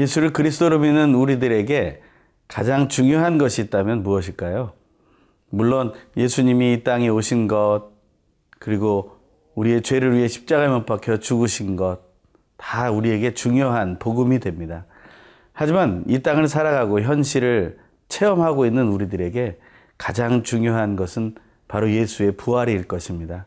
예수를 그리스도로 믿는 우리들에게 가장 중요한 것이 있다면 무엇일까요? 물론 예수님이 이 땅에 오신 것, 그리고 우리의 죄를 위해 십자가에 못 박혀 죽으신 것, 다 우리에게 중요한 복음이 됩니다. 하지만 이 땅을 살아가고 현실을 체험하고 있는 우리들에게 가장 중요한 것은 바로 예수의 부활일 것입니다.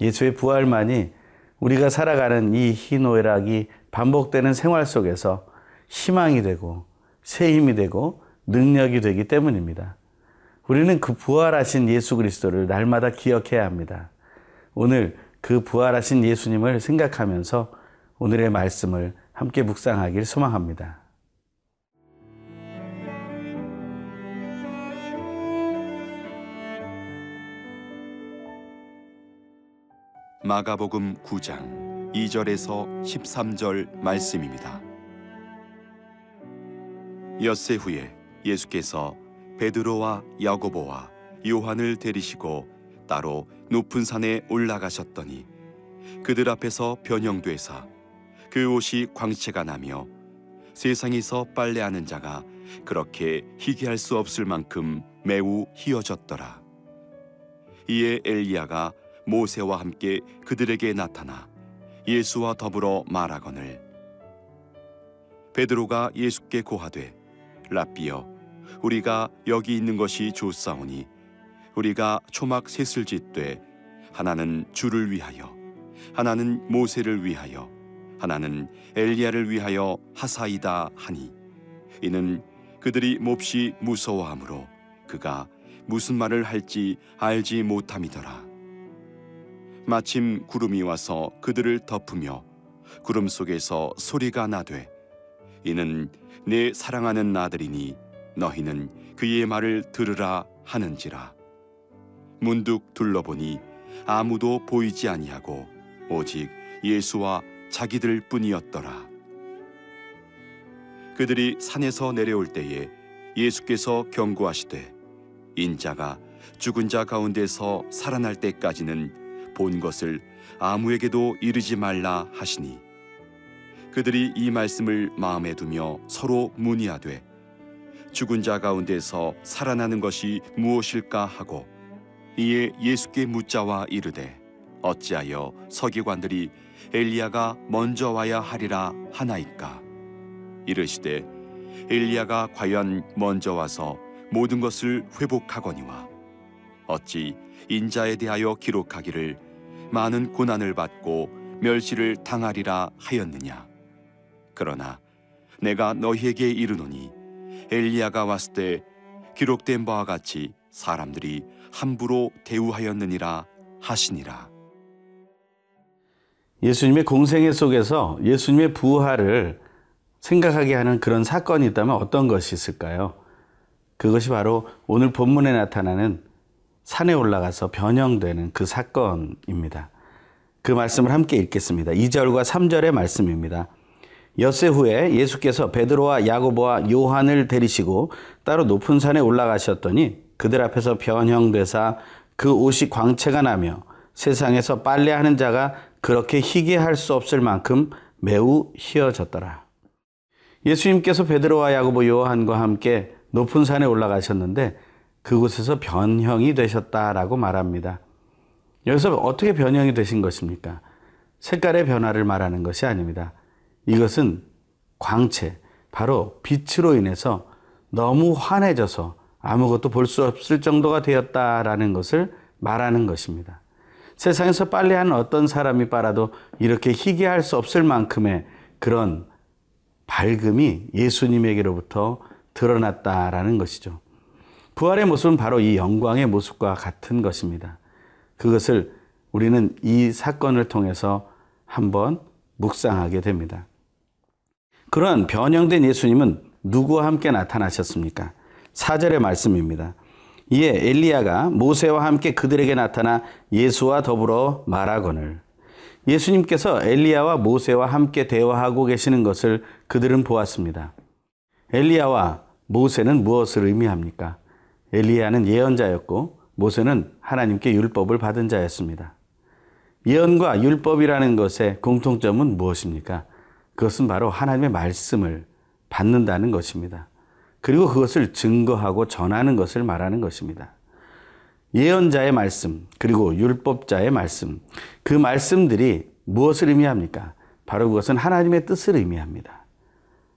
예수의 부활만이 우리가 살아가는 이 희노애락이 반복되는 생활 속에서 희망이 되고 새 힘이 되고 능력이 되기 때문입니다. 우리는 그 부활하신 예수 그리스도를 날마다 기억해야 합니다. 오늘 그 부활하신 예수님을 생각하면서 오늘의 말씀을 함께 묵상하길 소망합니다. 마가복음 9장 2절에서 13절 말씀입니다. 엿새 후에 예수께서 베드로와 야고보와 요한을 데리시고 따로 높은 산에 올라가셨더니 그들 앞에서 변형되사 그 옷이 광채가 나며 세상에서 빨래하는 자가 그렇게 희귀할 수 없을 만큼 매우 희어졌더라. 이에 엘리야가 모세와 함께 그들에게 나타나 예수와 더불어 말하거늘 베드로가 예수께 고하되 라비여 우리가 여기 있는 것이 좋사오니 우리가 초막 셋을 짓되 하나는 주를 위하여 하나는 모세를 위하여 하나는 엘리야를 위하여 하사이다 하니 이는 그들이 몹시 무서워하므로 그가 무슨 말을 할지 알지 못함이더라. 마침 구름이 와서 그들을 덮으며 구름 속에서 소리가 나되 이는 내 사랑하는 나들이니 너희는 그의 말을 들으라 하는지라. 문득 둘러보니 아무도 보이지 아니하고 오직 예수와 자기들 뿐이었더라. 그들이 산에서 내려올 때에 예수께서 경고하시되 인자가 죽은 자 가운데서 살아날 때까지는 본 것을 아무에게도 이르지 말라 하시니 그들이 이 말씀을 마음에 두며 서로 문의하되 죽은 자 가운데서 살아나는 것이 무엇일까 하고 이에 예수께 묻자와 이르되 어찌하여 서기관들이 엘리야가 먼저 와야 하리라 하나이까? 이르시되 엘리야가 과연 먼저 와서 모든 것을 회복하거니와 어찌 인자에 대하여 기록하기를 많은 고난을 받고 멸시를 당하리라 하였느냐 그러나 내가 너희에게 이르노니 엘리야가 왔을 때 기록된 바와 같이 사람들이 함부로 대우하였느니라 하시니라 예수님의 공생애 속에서 예수님의 부활을 생각하게 하는 그런 사건이 있다면 어떤 것이 있을까요? 그것이 바로 오늘 본문에 나타나는 산에 올라가서 변형되는 그 사건입니다. 그 말씀을 함께 읽겠습니다. 2절과 3절의 말씀입니다. 엿새 후에 예수께서 베드로와 야고보와 요한을 데리시고 따로 높은 산에 올라가셨더니 그들 앞에서 변형되사 그 옷이 광채가 나며 세상에서 빨래하는 자가 그렇게 희게 할 수 없을 만큼 매우 희어졌더라. 예수님께서 베드로와 야고보 요한과 함께 높은 산에 올라가셨는데 그곳에서 변형이 되셨다라고 말합니다. 여기서 어떻게 변형이 되신 것입니까? 색깔의 변화를 말하는 것이 아닙니다. 이것은 광채, 바로 빛으로 인해서 너무 환해져서 아무것도 볼 수 없을 정도가 되었다라는 것을 말하는 것입니다. 세상에서 빨래하는 어떤 사람이 빨아도 이렇게 희귀할 수 없을 만큼의 그런 밝음이 예수님에게로부터 드러났다라는 것이죠. 부활의 모습은 바로 이 영광의 모습과 같은 것입니다. 그것을 우리는 이 사건을 통해서 한번 묵상하게 됩니다. 그런 변형된 예수님은 누구와 함께 나타나셨습니까? 4절의 말씀입니다. 이에 엘리야가 모세와 함께 그들에게 나타나 예수와 더불어 말하거늘 예수님께서 엘리야와 모세와 함께 대화하고 계시는 것을 그들은 보았습니다. 엘리야와 모세는 무엇을 의미합니까? 엘리야는 예언자였고 모세는 하나님께 율법을 받은 자였습니다. 예언과 율법이라는 것의 공통점은 무엇입니까? 그것은 바로 하나님의 말씀을 받는다는 것입니다. 그리고 그것을 증거하고 전하는 것을 말하는 것입니다. 예언자의 말씀, 그리고 율법자의 말씀, 그 말씀들이 무엇을 의미합니까? 바로 그것은 하나님의 뜻을 의미합니다.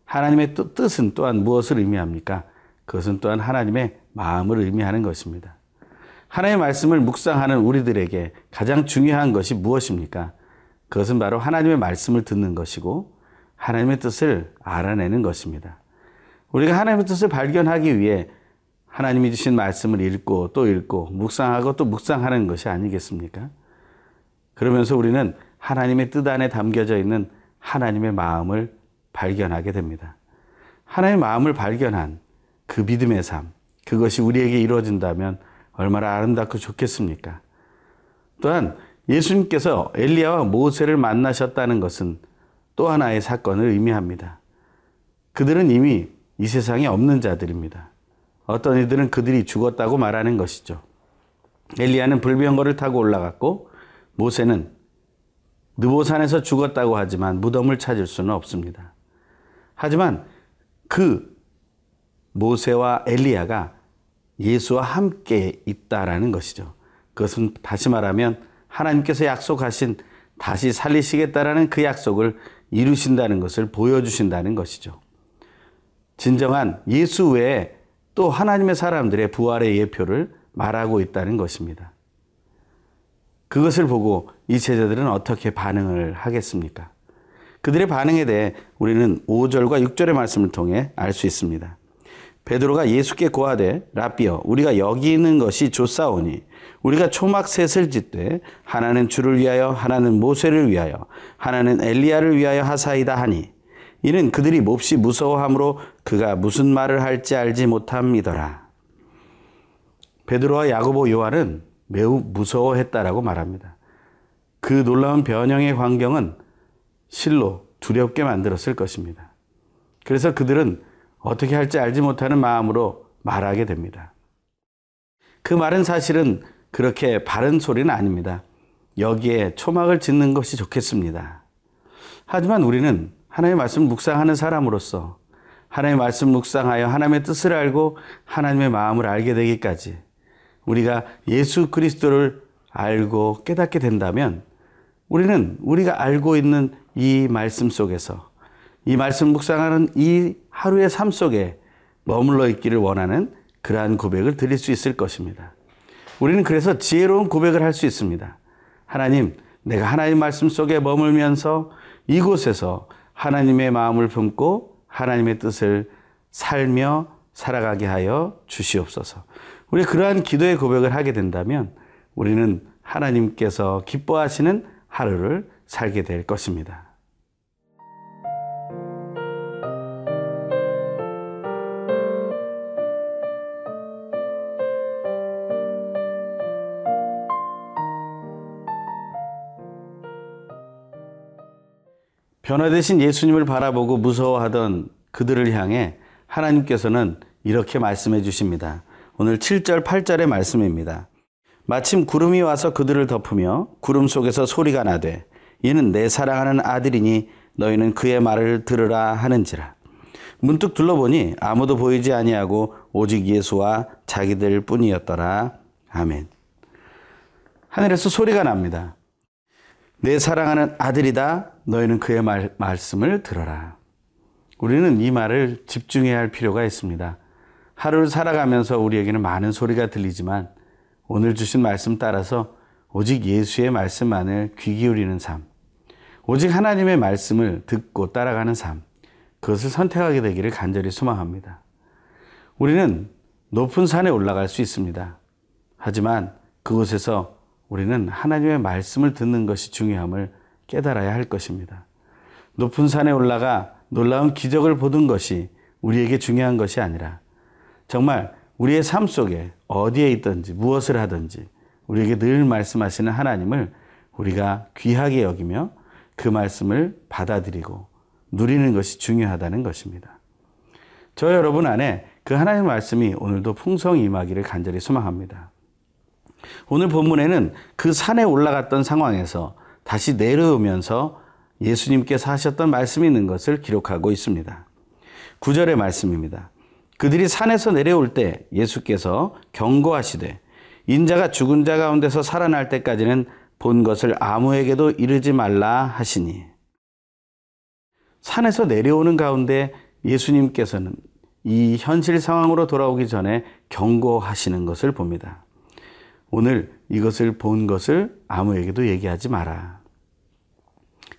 하나님의 뜻은 또한 무엇을 의미합니까? 그것은 또한 하나님의 마음을 의미하는 것입니다. 하나님의 말씀을 묵상하는 우리들에게 가장 중요한 것이 무엇입니까? 그것은 바로 하나님의 말씀을 듣는 것이고 하나님의 뜻을 알아내는 것입니다. 우리가 하나님의 뜻을 발견하기 위해 하나님이 주신 말씀을 읽고 또 읽고 묵상하고 또 묵상하는 것이 아니겠습니까? 그러면서 우리는 하나님의 뜻 안에 담겨져 있는 하나님의 마음을 발견하게 됩니다. 하나님의 마음을 발견한 그 믿음의 삶, 그것이 우리에게 이루어진다면 얼마나 아름답고 좋겠습니까? 또한 예수님께서 엘리야와 모세를 만나셨다는 것은 또 하나의 사건을 의미합니다. 그들은 이미 이 세상에 없는 자들입니다. 어떤 이들은 그들이 죽었다고 말하는 것이죠. 엘리야는 불병거를 타고 올라갔고 모세는 느보산에서 죽었다고 하지만 무덤을 찾을 수는 없습니다. 하지만 그 모세와 엘리야가 예수와 함께 있다라는 것이죠. 그것은 다시 말하면 하나님께서 약속하신 다시 살리시겠다라는 그 약속을 이루신다는 것을 보여주신다는 것이죠. 진정한 예수 외에 또 하나님의 사람들의 부활의 예표를 말하고 있다는 것입니다. 그것을 보고 이 제자들은 어떻게 반응을 하겠습니까? 그들의 반응에 대해 우리는 5절과 6절의 말씀을 통해 알 수 있습니다. 베드로가 예수께 고하되 라비어 우리가 여기 있는 것이 좋사오니 우리가 초막 셋을 짓되 하나는 주를 위하여 하나는 모세를 위하여 하나는 엘리야를 위하여 하사이다 하니 이는 그들이 몹시 무서워함으로 그가 무슨 말을 할지 알지 못함이더라. 베드로와 야고보 요한은 매우 무서워했다라고 말합니다. 그 놀라운 변형의 광경은 실로 두렵게 만들었을 것입니다. 그래서 그들은 어떻게 할지 알지 못하는 마음으로 말하게 됩니다. 그 말은 사실은 그렇게 바른 소리는 아닙니다. 여기에 초막을 짓는 것이 좋겠습니다. 하지만 우리는 하나님의 말씀 묵상하는 사람으로서 하나님의 말씀 묵상하여 하나님의 뜻을 알고 하나님의 마음을 알게 되기까지 우리가 예수 그리스도를 알고 깨닫게 된다면 우리는 우리가 알고 있는 이 말씀 속에서 이 말씀 묵상하는 이 하루의 삶 속에 머물러 있기를 원하는 그러한 고백을 드릴 수 있을 것입니다. 우리는 그래서 지혜로운 고백을 할 수 있습니다. 하나님, 내가 하나님 말씀 속에 머물면서 이곳에서 하나님의 마음을 품고 하나님의 뜻을 살며 살아가게 하여 주시옵소서. 우리 그러한 기도의 고백을 하게 된다면 우리는 하나님께서 기뻐하시는 하루를 살게 될 것입니다. 변화되신 예수님을 바라보고 무서워하던 그들을 향해 하나님께서는 이렇게 말씀해 주십니다. 오늘 7절, 8절의 말씀입니다. 마침 구름이 와서 그들을 덮으며 구름 속에서 소리가 나되 이는 내 사랑하는 아들이니 너희는 그의 말을 들으라 하는지라. 문득 둘러보니 아무도 보이지 아니하고 오직 예수와 자기들 뿐이었더라. 아멘. 하늘에서 소리가 납니다. 내 사랑하는 아들이다. 너희는 그의 말, 말씀을 들어라. 우리는 이 말을 집중해야 할 필요가 있습니다. 하루를 살아가면서 우리에게는 많은 소리가 들리지만 오늘 주신 말씀 따라서 오직 예수의 말씀만을 귀 기울이는 삶, 오직 하나님의 말씀을 듣고 따라가는 삶, 그것을 선택하게 되기를 간절히 소망합니다. 우리는 높은 산에 올라갈 수 있습니다. 하지만 그곳에서 우리는 하나님의 말씀을 듣는 것이 중요함을 깨달아야 할 것입니다. 높은 산에 올라가 놀라운 기적을 보던 것이 우리에게 중요한 것이 아니라 정말 우리의 삶 속에 어디에 있든지 무엇을 하든지 우리에게 늘 말씀하시는 하나님을 우리가 귀하게 여기며 그 말씀을 받아들이고 누리는 것이 중요하다는 것입니다. 저 여러분 안에 그 하나님의 말씀이 오늘도 풍성히 임하기를 간절히 소망합니다. 오늘 본문에는 그 산에 올라갔던 상황에서 다시 내려오면서 예수님께서 하셨던 말씀이 있는 것을 기록하고 있습니다. 9절의 말씀입니다. 그들이 산에서 내려올 때 예수께서 경고하시되 인자가 죽은 자 가운데서 살아날 때까지는 본 것을 아무에게도 이르지 말라 하시니 산에서 내려오는 가운데 예수님께서는 이 현실 상황으로 돌아오기 전에 경고하시는 것을 봅니다. 오늘 이것을 본 것을 아무에게도 얘기하지 마라.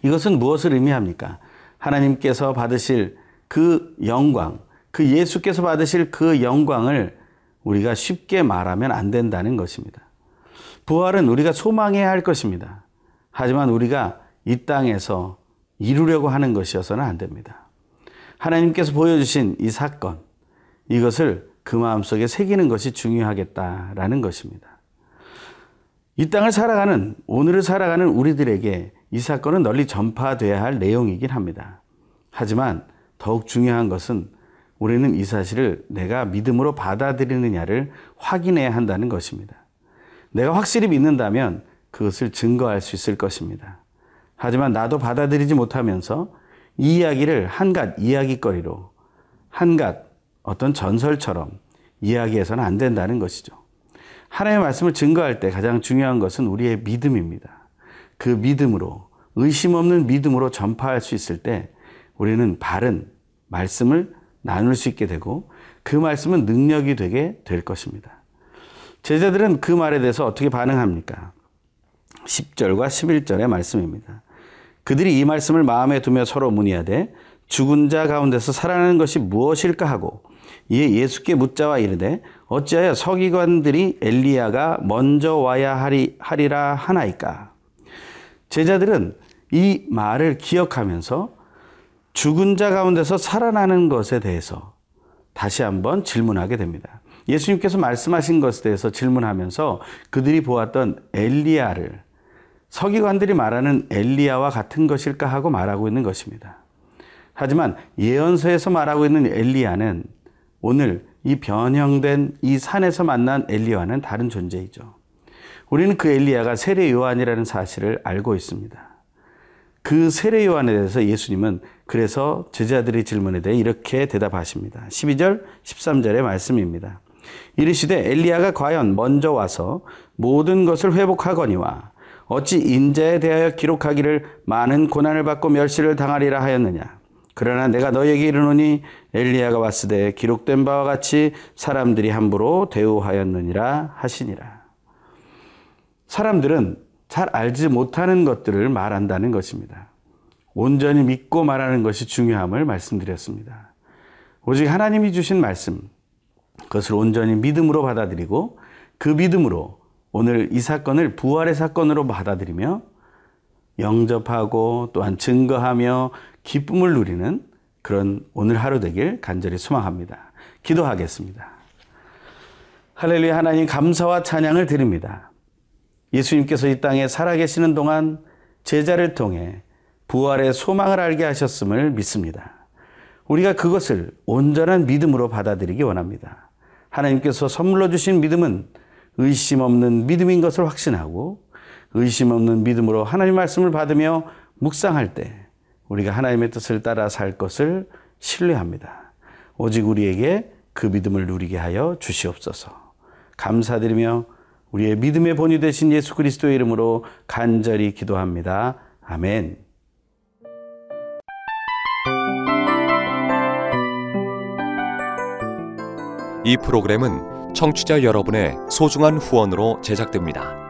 이것은 무엇을 의미합니까? 하나님께서 받으실 그 영광, 그 예수께서 받으실 그 영광을 우리가 쉽게 말하면 안 된다는 것입니다. 부활은 우리가 소망해야 할 것입니다. 하지만 우리가 이 땅에서 이루려고 하는 것이어서는 안 됩니다. 하나님께서 보여주신 이 사건, 이것을 그 마음속에 새기는 것이 중요하겠다라는 것입니다. 이 땅을 살아가는, 오늘을 살아가는 우리들에게 이 사건은 널리 전파돼야 할 내용이긴 합니다. 하지만 더욱 중요한 것은 우리는 이 사실을 내가 믿음으로 받아들이느냐를 확인해야 한다는 것입니다. 내가 확실히 믿는다면 그것을 증거할 수 있을 것입니다. 하지만 나도 받아들이지 못하면서 이 이야기를 한갓 이야기거리로 한갓 어떤 전설처럼 이야기해서는 안 된다는 것이죠. 하나님의 말씀을 증거할 때 가장 중요한 것은 우리의 믿음입니다. 그 믿음으로 의심 없는 믿음으로 전파할 수 있을 때 우리는 바른 말씀을 나눌 수 있게 되고 그 말씀은 능력이 되게 될 것입니다. 제자들은 그 말에 대해서 어떻게 반응합니까? 10절과 11절의 말씀입니다. 그들이 이 말씀을 마음에 두며 서로 문의하되 죽은 자 가운데서 살아나는 것이 무엇일까 하고 이에 예수께 묻자와 이르되 어찌하여 서기관들이 엘리야가 먼저 와야 하리, 하리라 하나이까 제자들은 이 말을 기억하면서 죽은 자 가운데서 살아나는 것에 대해서 다시 한번 질문하게 됩니다. 예수님께서 말씀하신 것에 대해서 질문하면서 그들이 보았던 엘리야를 서기관들이 말하는 엘리야와 같은 것일까 하고 말하고 있는 것입니다. 하지만 예언서에서 말하고 있는 엘리야는 오늘 이 변형된 이 산에서 만난 엘리야와는 다른 존재이죠. 우리는 그 엘리야가 세례 요한이라는 사실을 알고 있습니다. 그 세례 요한에 대해서 예수님은 그래서 제자들의 질문에 대해 이렇게 대답하십니다. 12절, 13절의 말씀입니다. 이르시되 엘리야가 과연 먼저 와서 모든 것을 회복하거니와 어찌 인자에 대하여 기록하기를 많은 고난을 받고 멸시를 당하리라 하였느냐. 그러나 내가 너에게 이르노니 엘리야가 왔으되 기록된 바와 같이 사람들이 함부로 대우하였느니라 하시니라. 사람들은 잘 알지 못하는 것들을 말한다는 것입니다. 온전히 믿고 말하는 것이 중요함을 말씀드렸습니다. 오직 하나님이 주신 말씀, 그것을 온전히 믿음으로 받아들이고 그 믿음으로 오늘 이 사건을 부활의 사건으로 받아들이며 영접하고 또한 증거하며 기쁨을 누리는 그런 오늘 하루 되길 간절히 소망합니다. 기도하겠습니다. 할렐루야 하나님 감사와 찬양을 드립니다. 예수님께서 이 땅에 살아계시는 동안 제자를 통해 부활의 소망을 알게 하셨음을 믿습니다. 우리가 그것을 온전한 믿음으로 받아들이기 원합니다. 하나님께서 선물로 주신 믿음은 의심 없는 믿음인 것을 확신하고 의심 없는 믿음으로 하나님 말씀을 받으며 묵상할 때 우리가 하나님의 뜻을 따라 살 것을 신뢰합니다. 오직 우리에게 그 믿음을 누리게 하여 주시옵소서. 감사드리며 우리의 믿음의 본이 되신 예수 그리스도의 이름으로 간절히 기도합니다. 아멘. 이 프로그램은 청취자 여러분의 소중한 후원으로 제작됩니다.